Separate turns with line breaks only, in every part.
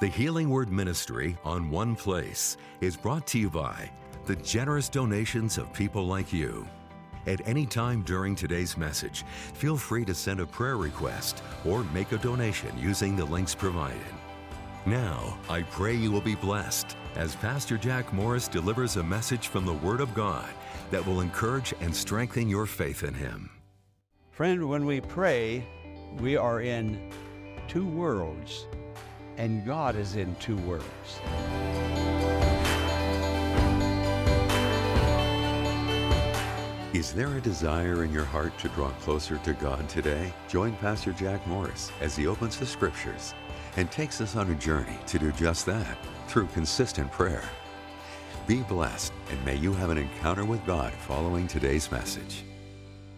The Healing Word Ministry on One Place is brought to you by the generous donations of people like you. At any time during today's message, feel free to send a prayer request or make a donation using the links provided. Now, I pray you will be blessed as Pastor Jack Morris delivers a message from the Word of God that will encourage and strengthen your faith in Him.
Friend, when we pray, we are in two worlds, and God is in two words.
Is there a desire in your heart to draw closer to God today? Join Pastor Jack Morris as he opens the scriptures and takes us on a journey to do just that through consistent prayer. Be blessed and may you have an encounter with God following today's message.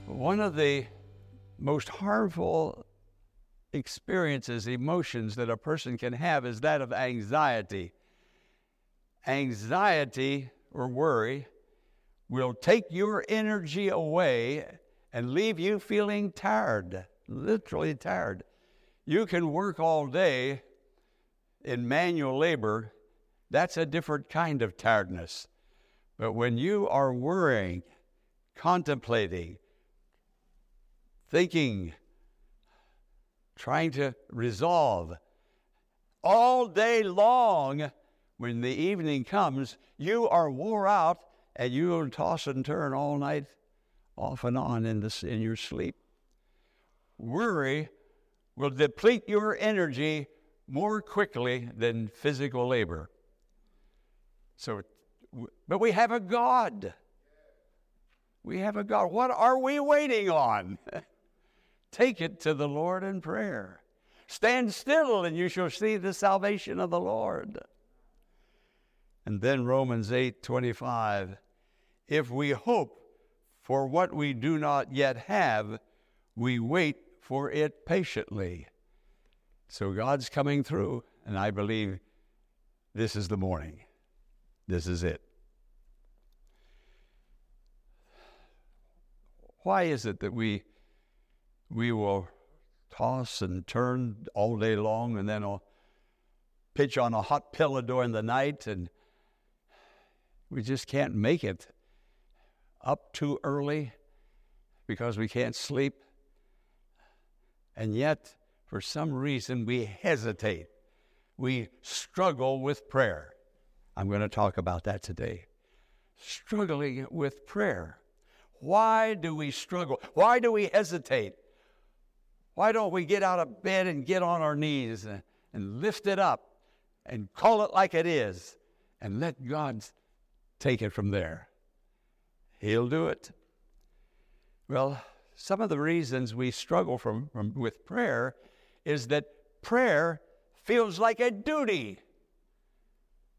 One of the most harmful experiences, emotions that a person can have is that of anxiety. Anxiety or worry will take your energy away and leave you feeling tired, literally tired. You can work all day in manual labor, that's a different kind of tiredness. But when you are worrying, contemplating, thinking, trying to resolve, all day long, when the evening comes, you are wore out and you will toss and turn all night off and on in, this, in your sleep. Worry will deplete your energy more quickly than physical labor. So, but we have a God. We have a God. What are we waiting on? Take it to the Lord in prayer. Stand still, and you shall see the salvation of the Lord. And then Romans 8 25 if we hope for what we do not yet have, we wait for it patiently. So God's coming through, and I believe this is the morning. This is it. Why is it that we we will toss and turn all day long and then I'll pitch on a hot pillow during the night and we just can't make it up too early because we can't sleep. And yet, for some reason, we hesitate. We struggle with prayer. I'm going to talk about that today. Struggling with prayer. Why do we struggle? Why do we hesitate? Why don't we get out of bed and get on our knees and, and lift it up and call it like it is and let God take it from there? He'll do it. Well, some of the reasons we struggle from, from, with prayer is that prayer feels like a duty.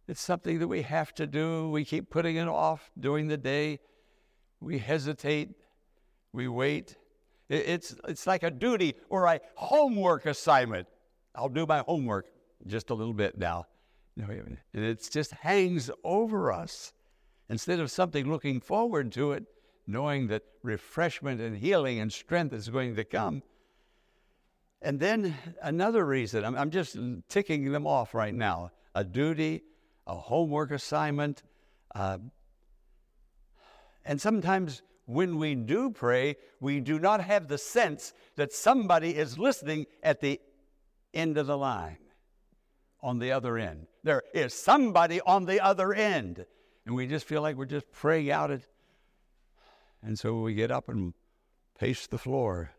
It's something that we have to do. We keep putting it off during the day. We hesitate. We wait. It's, it's like a duty or a homework assignment. I'll do my homework just a little bit now. And it just hangs over us instead of something looking forward to it, knowing that refreshment and healing and strength is going to come. And then another reason, I'm, I'm just ticking them off right now a duty, a homework assignment. Uh, and sometimes when we do pray, we do not have the sense that somebody is listening at the end of the line, on the other end. There is somebody on the other end and we just feel like we're just praying out it. And so we get up and pace the floor.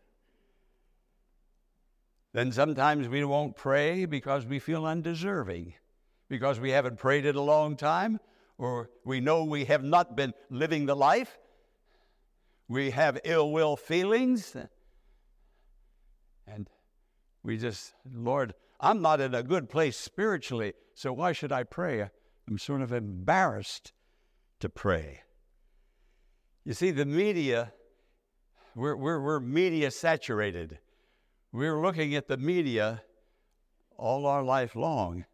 Then sometimes we won't pray because we feel undeserving, because we haven't prayed it a long time, or we know we have not been living the life. We have ill will feelings. And we just, Lord, I'm not in a good place spiritually, so why should I pray? I'm sort of embarrassed to pray. You see, the media, we're, we're, we're media saturated. We're looking at the media all our life long,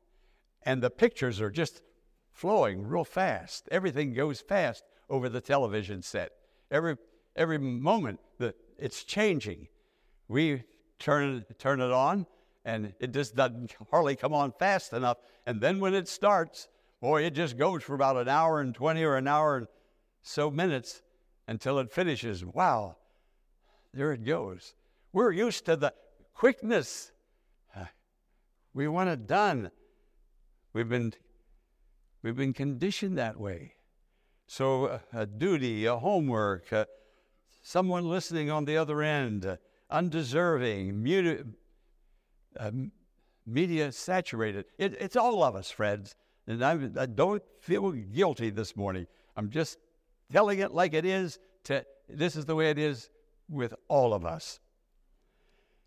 and the pictures are just flowing real fast. Everything goes fast over the television set. Every, every moment, that it's changing. We turn, turn it on, and it just doesn't hardly come on fast enough. And then when it starts, boy, it just goes for about an hour and 20 or an hour and so minutes until it finishes. Wow, there it goes. We're used to the quickness. We want it done. We've been, we've been conditioned that way. So, uh, a duty, a homework, uh, someone listening on the other end, uh, undeserving, uh, media saturated. It, it's all of us, friends. And I'm, I don't feel guilty this morning. I'm just telling it like it is. To, this is the way it is with all of us.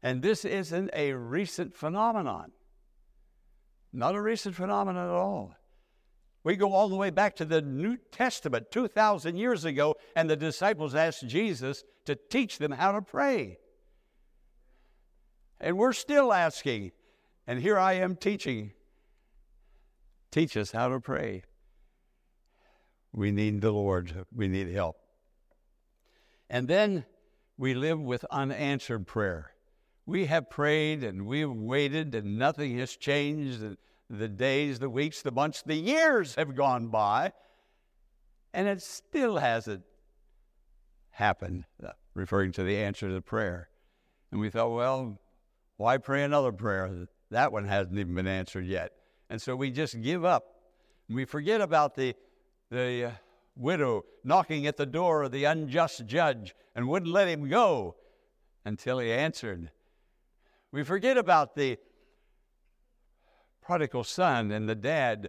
And this isn't a recent phenomenon. Not a recent phenomenon at all. We go all the way back to the New Testament 2,000 years ago, and the disciples asked Jesus to teach them how to pray. And we're still asking. And here I am teaching. Teach us how to pray. We need the Lord, we need help. And then we live with unanswered prayer. We have prayed and we've waited, and nothing has changed. And the days, the weeks, the months, the years have gone by, and it still hasn't happened, uh, referring to the answer to the prayer. And we thought, well, why pray another prayer? That one hasn't even been answered yet. And so we just give up. We forget about the, the uh, widow knocking at the door of the unjust judge and wouldn't let him go until he answered. We forget about the prodigal son and the dad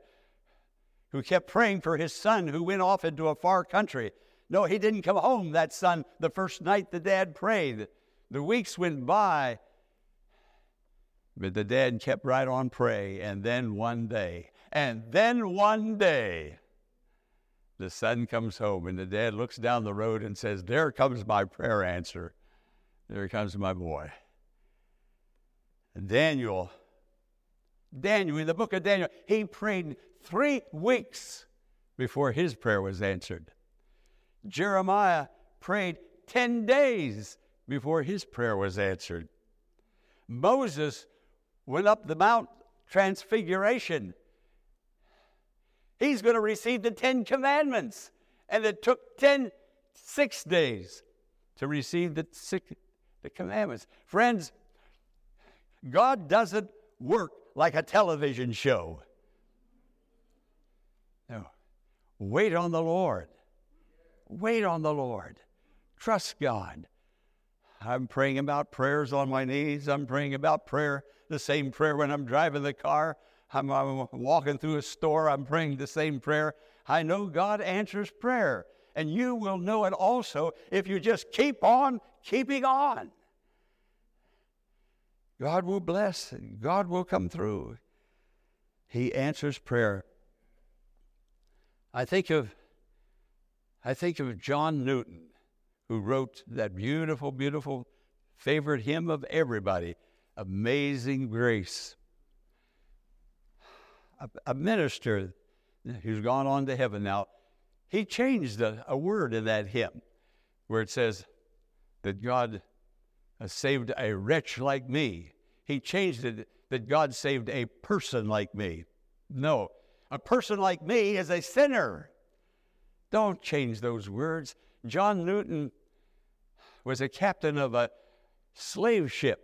who kept praying for his son who went off into a far country. No, he didn't come home, that son, the first night the dad prayed. The weeks went by, but the dad kept right on praying. And then one day, and then one day, the son comes home, and the dad looks down the road and says, There comes my prayer answer. There comes my boy. And Daniel Daniel, in the book of Daniel, he prayed three weeks before his prayer was answered. Jeremiah prayed 10 days before his prayer was answered. Moses went up the Mount Transfiguration. He's going to receive the Ten Commandments. And it took 10, six days to receive the, six, the commandments. Friends, God doesn't work like a television show. No. Wait on the Lord. Wait on the Lord. Trust God. I'm praying about prayers on my knees. I'm praying about prayer, the same prayer when I'm driving the car. I'm, I'm, walking through a store. I'm praying the same prayer. I know God answers prayer. And you will know it also if you just keep on keeping on. God will bless and God will come through. He answers prayer. I think of I think of John Newton, who wrote that beautiful, beautiful favorite hymn of everybody, Amazing Grace. A, a minister who's gone on to heaven now, he changed a, a word in that hymn where it says that God saved a wretch like me. He changed it that God saved a person like me. No, a person like me is a sinner. Don't change those words. John Newton was a captain of a slave ship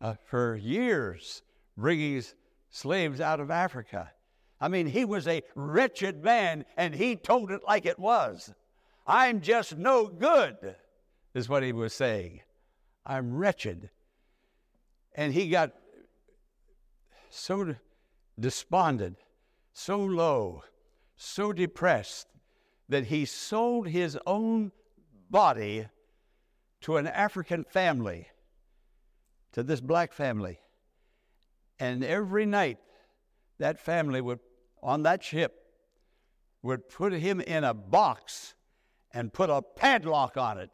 uh, for years, bringing slaves out of Africa. I mean, he was a wretched man, and he told it like it was. I'm just no good, is what he was saying. I'm wretched. And he got so despondent, so low, so depressed that he sold his own body to an African family, to this black family. And every night, that family would, on that ship, would put him in a box and put a padlock on it.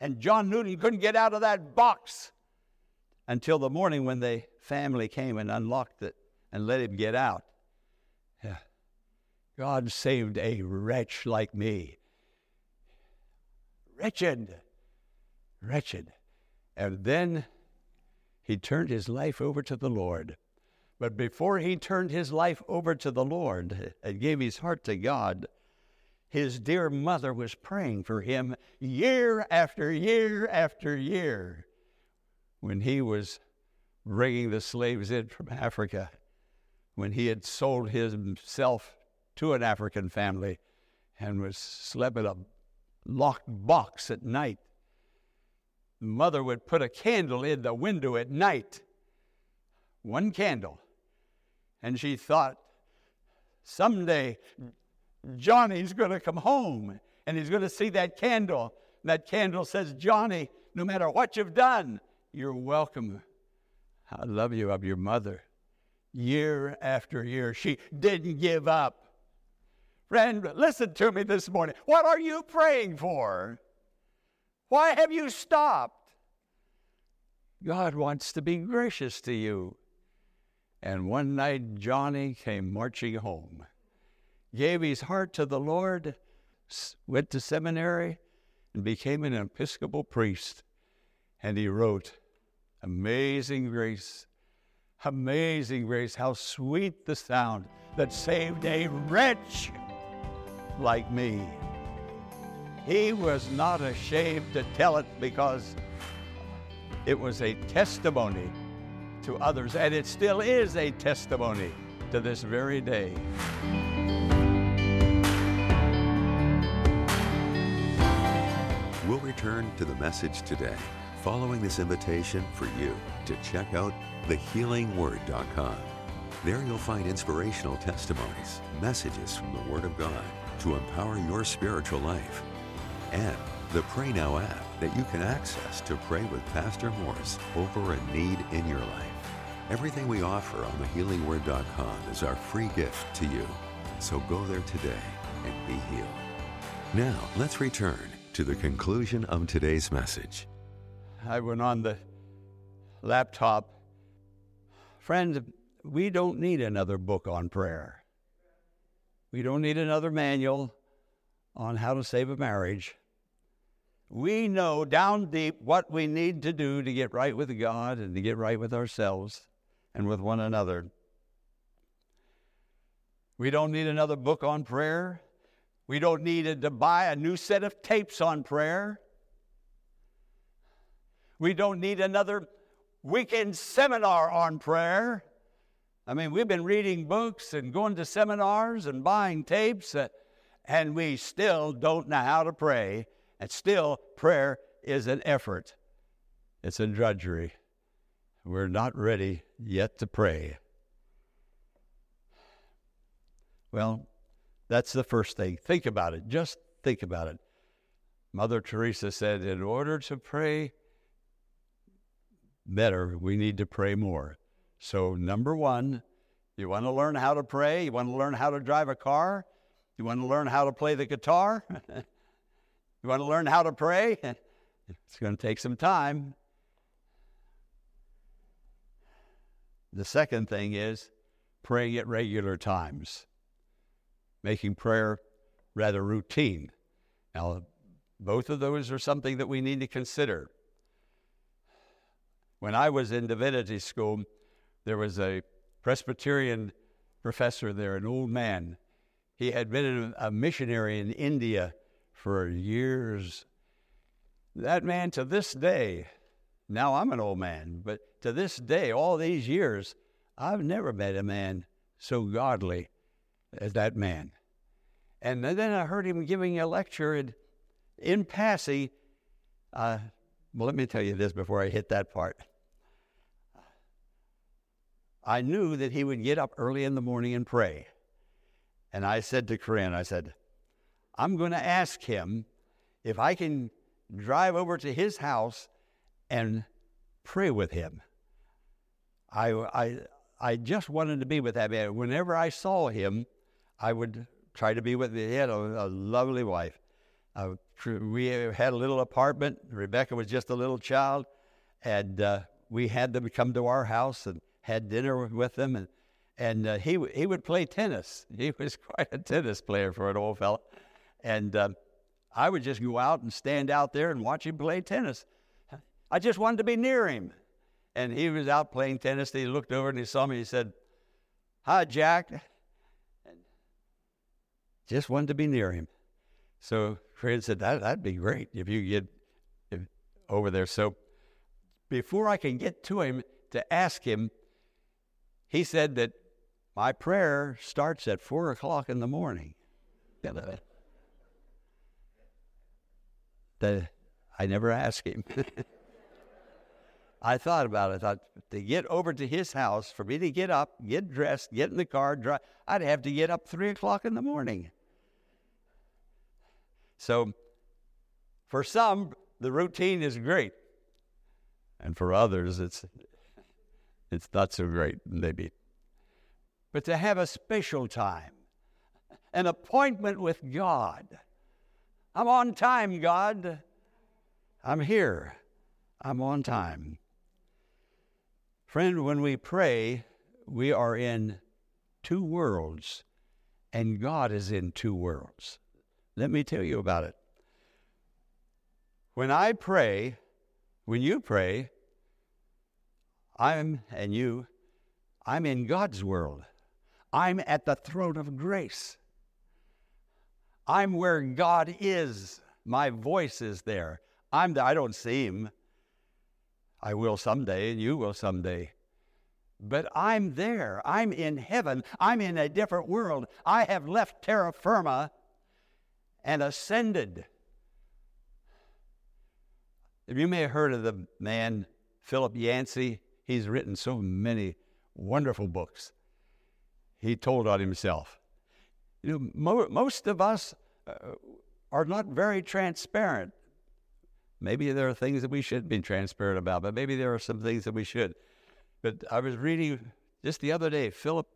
And John Newton couldn't get out of that box until the morning when the family came and unlocked it and let him get out. Yeah. God saved a wretch like me. Wretched, wretched. And then he turned his life over to the Lord. But before he turned his life over to the Lord and gave his heart to God, his dear mother was praying for him year after year after year when he was bringing the slaves in from Africa, when he had sold himself to an African family and was slept in a locked box at night. Mother would put a candle in the window at night, one candle, and she thought, someday Johnny's going to come home and he's going to see that candle. That candle says, Johnny, no matter what you've done, you're welcome. I love you of your mother. Year after year, she didn't give up. Friend, listen to me this morning. What are you praying for? Why have you stopped? God wants to be gracious to you. And one night, Johnny came marching home, gave his heart to the Lord, went to seminary, and became an Episcopal priest. And he wrote, Amazing grace, amazing grace, how sweet the sound that saved a wretch like me. He was not ashamed to tell it because it was a testimony to others, and it still is a testimony to this very day.
Return to the message today following this invitation for you to check out thehealingword.com. There you'll find inspirational testimonies, messages from the Word of God to empower your spiritual life, and the Pray Now app that you can access to pray with Pastor Morris over a need in your life. Everything we offer on thehealingword.com is our free gift to you. So go there today and be healed. Now, let's return to the conclusion of today's message.
I went on the laptop. Friends, we don't need another book on prayer. We don't need another manual on how to save a marriage. We know down deep what we need to do to get right with God and to get right with ourselves and with one another. We don't need another book on prayer. We don't need to buy a new set of tapes on prayer. We don't need another weekend seminar on prayer. I mean, we've been reading books and going to seminars and buying tapes, uh, and we still don't know how to pray. And still, prayer is an effort, it's a drudgery. We're not ready yet to pray. Well, that's the first thing. Think about it. Just think about it. Mother Teresa said, in order to pray better, we need to pray more. So, number one, you want to learn how to pray? You want to learn how to drive a car? You want to learn how to play the guitar? you want to learn how to pray? it's going to take some time. The second thing is praying at regular times, making prayer rather routine. Now, both of those are something that we need to consider. When I was in divinity school, there was a Presbyterian professor there, an old man. He had been a missionary in India for years. That man, to this day, now I'm an old man, but to this day, all these years, I've never met a man so godly as that man. And then I heard him giving a lecture, and in passing, uh, well, let me tell you this before I hit that part. I knew that he would get up early in the morning and pray. And I said to Corinne, I said, I'm going to ask him if I can drive over to his house and pray with him. I, I, I just wanted to be with that man. Whenever I saw him, I would try to be with. He had a, a lovely wife. Uh, we had a little apartment. Rebecca was just a little child, and uh, we had them come to our house and had dinner with them, and and uh, he he would play tennis. He was quite a tennis player for an old fellow, and uh, I would just go out and stand out there and watch him play tennis. I just wanted to be near him, And he was out playing tennis. He looked over and he saw me. He said, Hi, Jack. Just wanted to be near him. So Fred said, that, That'd be great if you get if, over there. So before I can get to him to ask him, he said that my prayer starts at four o'clock in the morning. I never asked him. I thought about it. I thought to get over to his house, for me to get up, get dressed, get in the car, drive, I'd have to get up three o'clock in the morning. So, for some, the routine is great, and for others, it's it's not so great, maybe. But to have a special time, an appointment with God. I'm on time, God. I'm here. I'm on time. Friend, when we pray, we are in two worlds, and God is in two worlds. Let me tell you about it. When I pray, when you pray, I'm, and you, I'm in God's world. I'm at the throne of grace. I'm where God is. My voice is there. I'm the, I don't see him. I will someday, and you will someday. But I'm there. I'm in heaven. I'm in a different world. I have left terra firma and ascended. You may have heard of the man Philip Yancey. He's written so many wonderful books. He told on himself. You know, mo- most of us uh, are not very transparent. Maybe there are things that we should be transparent about, but maybe there are some things that we should. But I was reading just the other day Philip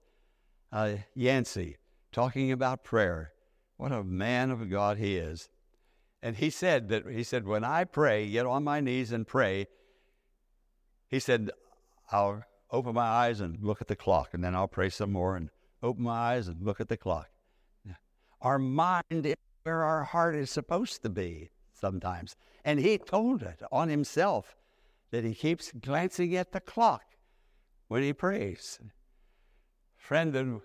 uh, Yancey talking about prayer. What a man of God he is. And he said that he said, when I pray, get on my knees and pray, he said, I'll open my eyes and look at the clock, and then I'll pray some more and open my eyes and look at the clock. Our mind is where our heart is supposed to be sometimes. And he told it on himself that he keeps glancing at the clock when he prays. Friend,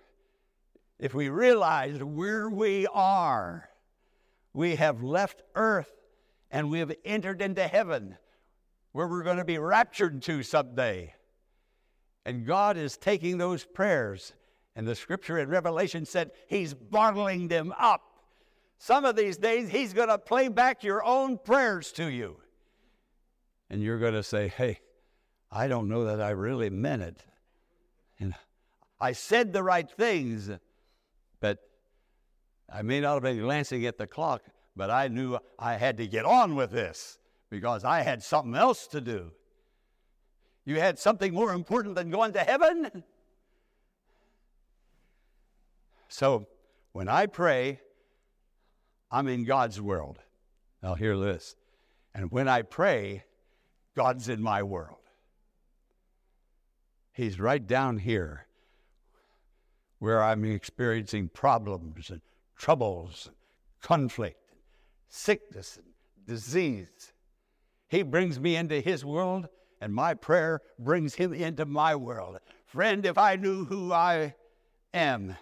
if we realize where we are, we have left earth and we have entered into heaven where we're going to be raptured to someday. And God is taking those prayers, and the scripture in Revelation said He's bottling them up. Some of these days, He's going to play back your own prayers to you. And you're going to say, Hey, I don't know that I really meant it. And I said the right things, but I may not have been glancing at the clock, but I knew I had to get on with this because I had something else to do. You had something more important than going to heaven? So when I pray, I'm in God's world. Now, hear this. And when I pray, God's in my world. He's right down here where I'm experiencing problems and troubles, conflict, sickness, and disease. He brings me into His world, and my prayer brings Him into my world. Friend, if I knew who I am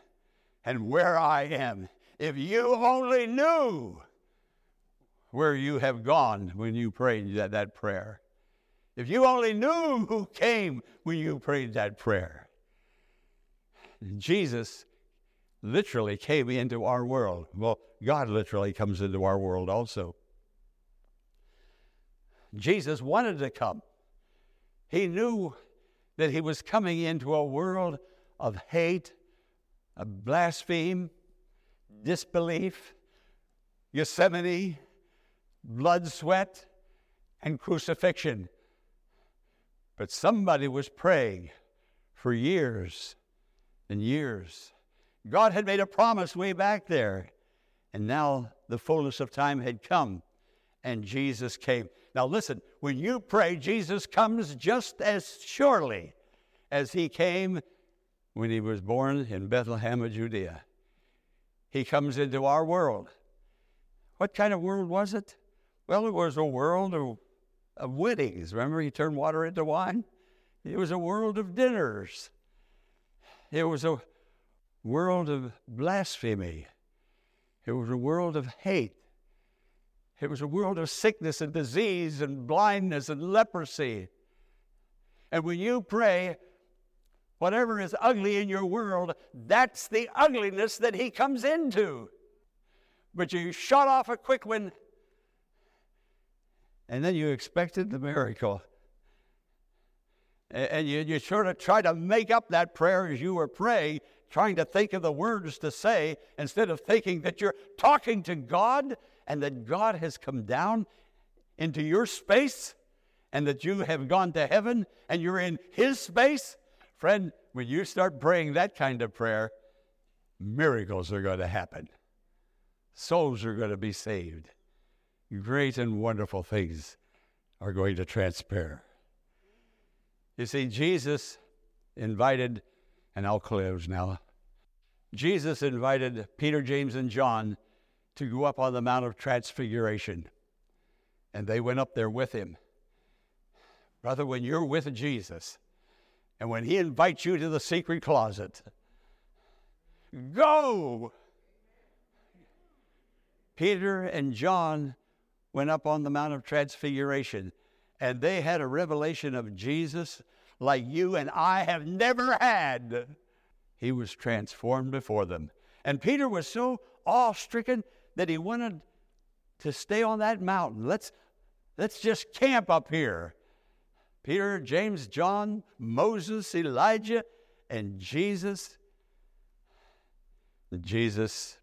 and where I am, if you only knew where you have gone when you prayed that, that prayer, if you only knew who came when you prayed that prayer. Jesus literally came into our world. Well, God literally comes into our world also. Jesus wanted to come. He knew that he was coming into a world of hate, of blaspheme, disbelief, Gethsemane, blood, sweat, and crucifixion. But somebody was praying for years and years. God had made a promise way back there, and now the fullness of time had come, and Jesus came. Now, listen, when you pray, Jesus comes just as surely as he came when he was born in Bethlehem of Judea. He comes into our world. What kind of world was it? Well, it was a world of of weddings. Remember, he turned water into wine? It was a world of dinners. It was a world of blasphemy. It was a world of hate. It was a world of sickness and disease and blindness and leprosy. And when you pray, whatever is ugly in your world, that's the ugliness that He comes into. But you shot off a quick one, and then you expected the miracle. And you, you sort of try to make up that prayer as you were praying, trying to think of the words to say instead of thinking that you're talking to God and that God has come down into your space and that you have gone to heaven and you're in His space. Friend, when you start praying that kind of prayer, miracles are going to happen. Souls are going to be saved. Great and wonderful things are going to transpire. You see, Jesus invited, and I'll close now. Jesus invited Peter, James, and John to go up on the Mount of Transfiguration. And they went up there with him. Brother, when you're with Jesus and when he invites you to the secret closet, go. Peter and John went up on the Mount of Transfiguration and they had a revelation of Jesus like you and I have never had. He was transformed before them. And Peter was so awe stricken that he wanted to stay on that mountain. Let's, let's just camp up here. Peter, James, John, Moses, Elijah, and Jesus. Jesus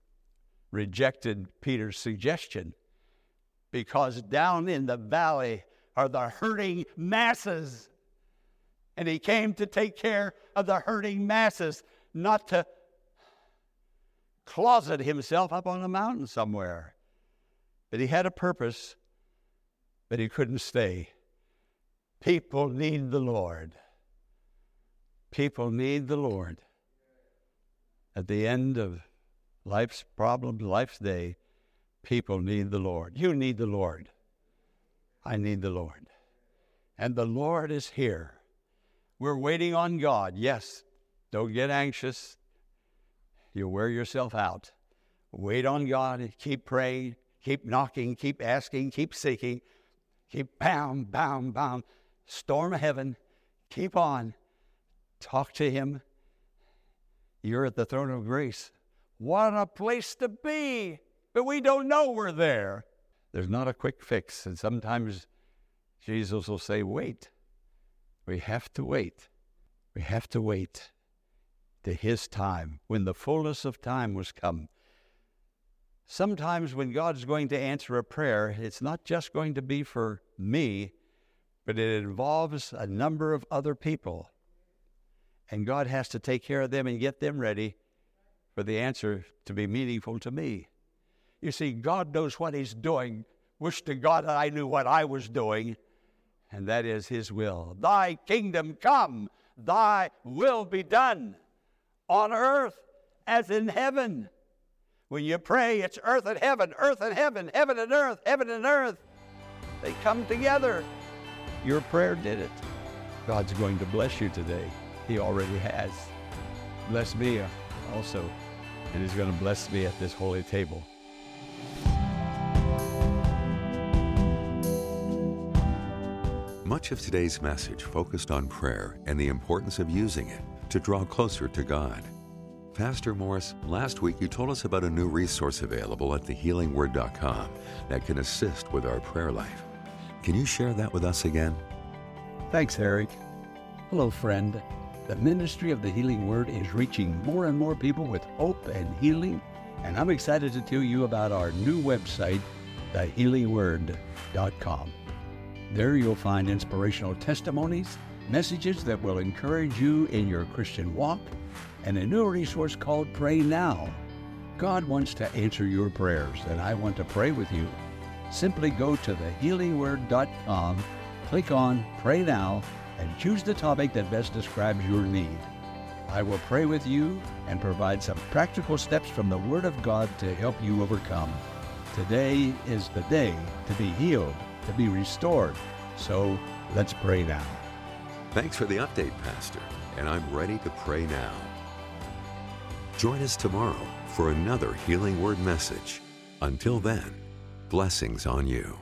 rejected Peter's suggestion because down in the valley are the hurting masses. And he came to take care of the hurting masses, not to closet himself up on a mountain somewhere. But he had a purpose, but he couldn't stay. People need the Lord. People need the Lord. At the end of life's problems, life's day, people need the Lord. You need the Lord. I need the Lord. And the Lord is here. We're waiting on God. Yes, don't get anxious. You'll wear yourself out. Wait on God. Keep praying. Keep knocking. Keep asking. Keep seeking. Keep bound, bound, bound. Storm of heaven. Keep on. Talk to Him. You're at the throne of grace. What a place to be! But we don't know we're there. There's not a quick fix. And sometimes Jesus will say, wait. We have to wait. We have to wait to his time, when the fullness of time was come. Sometimes when God's going to answer a prayer, it's not just going to be for me, but it involves a number of other people. And God has to take care of them and get them ready for the answer to be meaningful to me. You see, God knows what He's doing. Wish to God I knew what I was doing, and that is His will. Thy kingdom come, thy will be done on earth as in heaven. When you pray, it's earth and heaven, earth and heaven, heaven and earth, heaven and earth. They come together. Your prayer did it. God's going to bless you today. He already has. Bless me also, and He's going to bless me at this holy table.
Much of today's message focused on prayer and the importance of using it to draw closer to God. Pastor Morris, last week you told us about a new resource available at thehealingword.com that can assist with our prayer life. Can you share that with us again?
Thanks, Eric. Hello, friend. The ministry of the Healing Word is reaching more and more people with hope and healing, and I'm excited to tell you about our new website, thehealingword.com. There you'll find inspirational testimonies, messages that will encourage you in your Christian walk, and a new resource called Pray Now. God wants to answer your prayers, and I want to pray with you. Simply go to thehealingword.com, click on Pray Now, and choose the topic that best describes your need. I will pray with you and provide some practical steps from the Word of God to help you overcome. Today is the day to be healed to be restored. So let's pray now.
Thanks for the update, Pastor, and I'm ready to pray now. Join us tomorrow for another Healing Word message. Until then, blessings on you.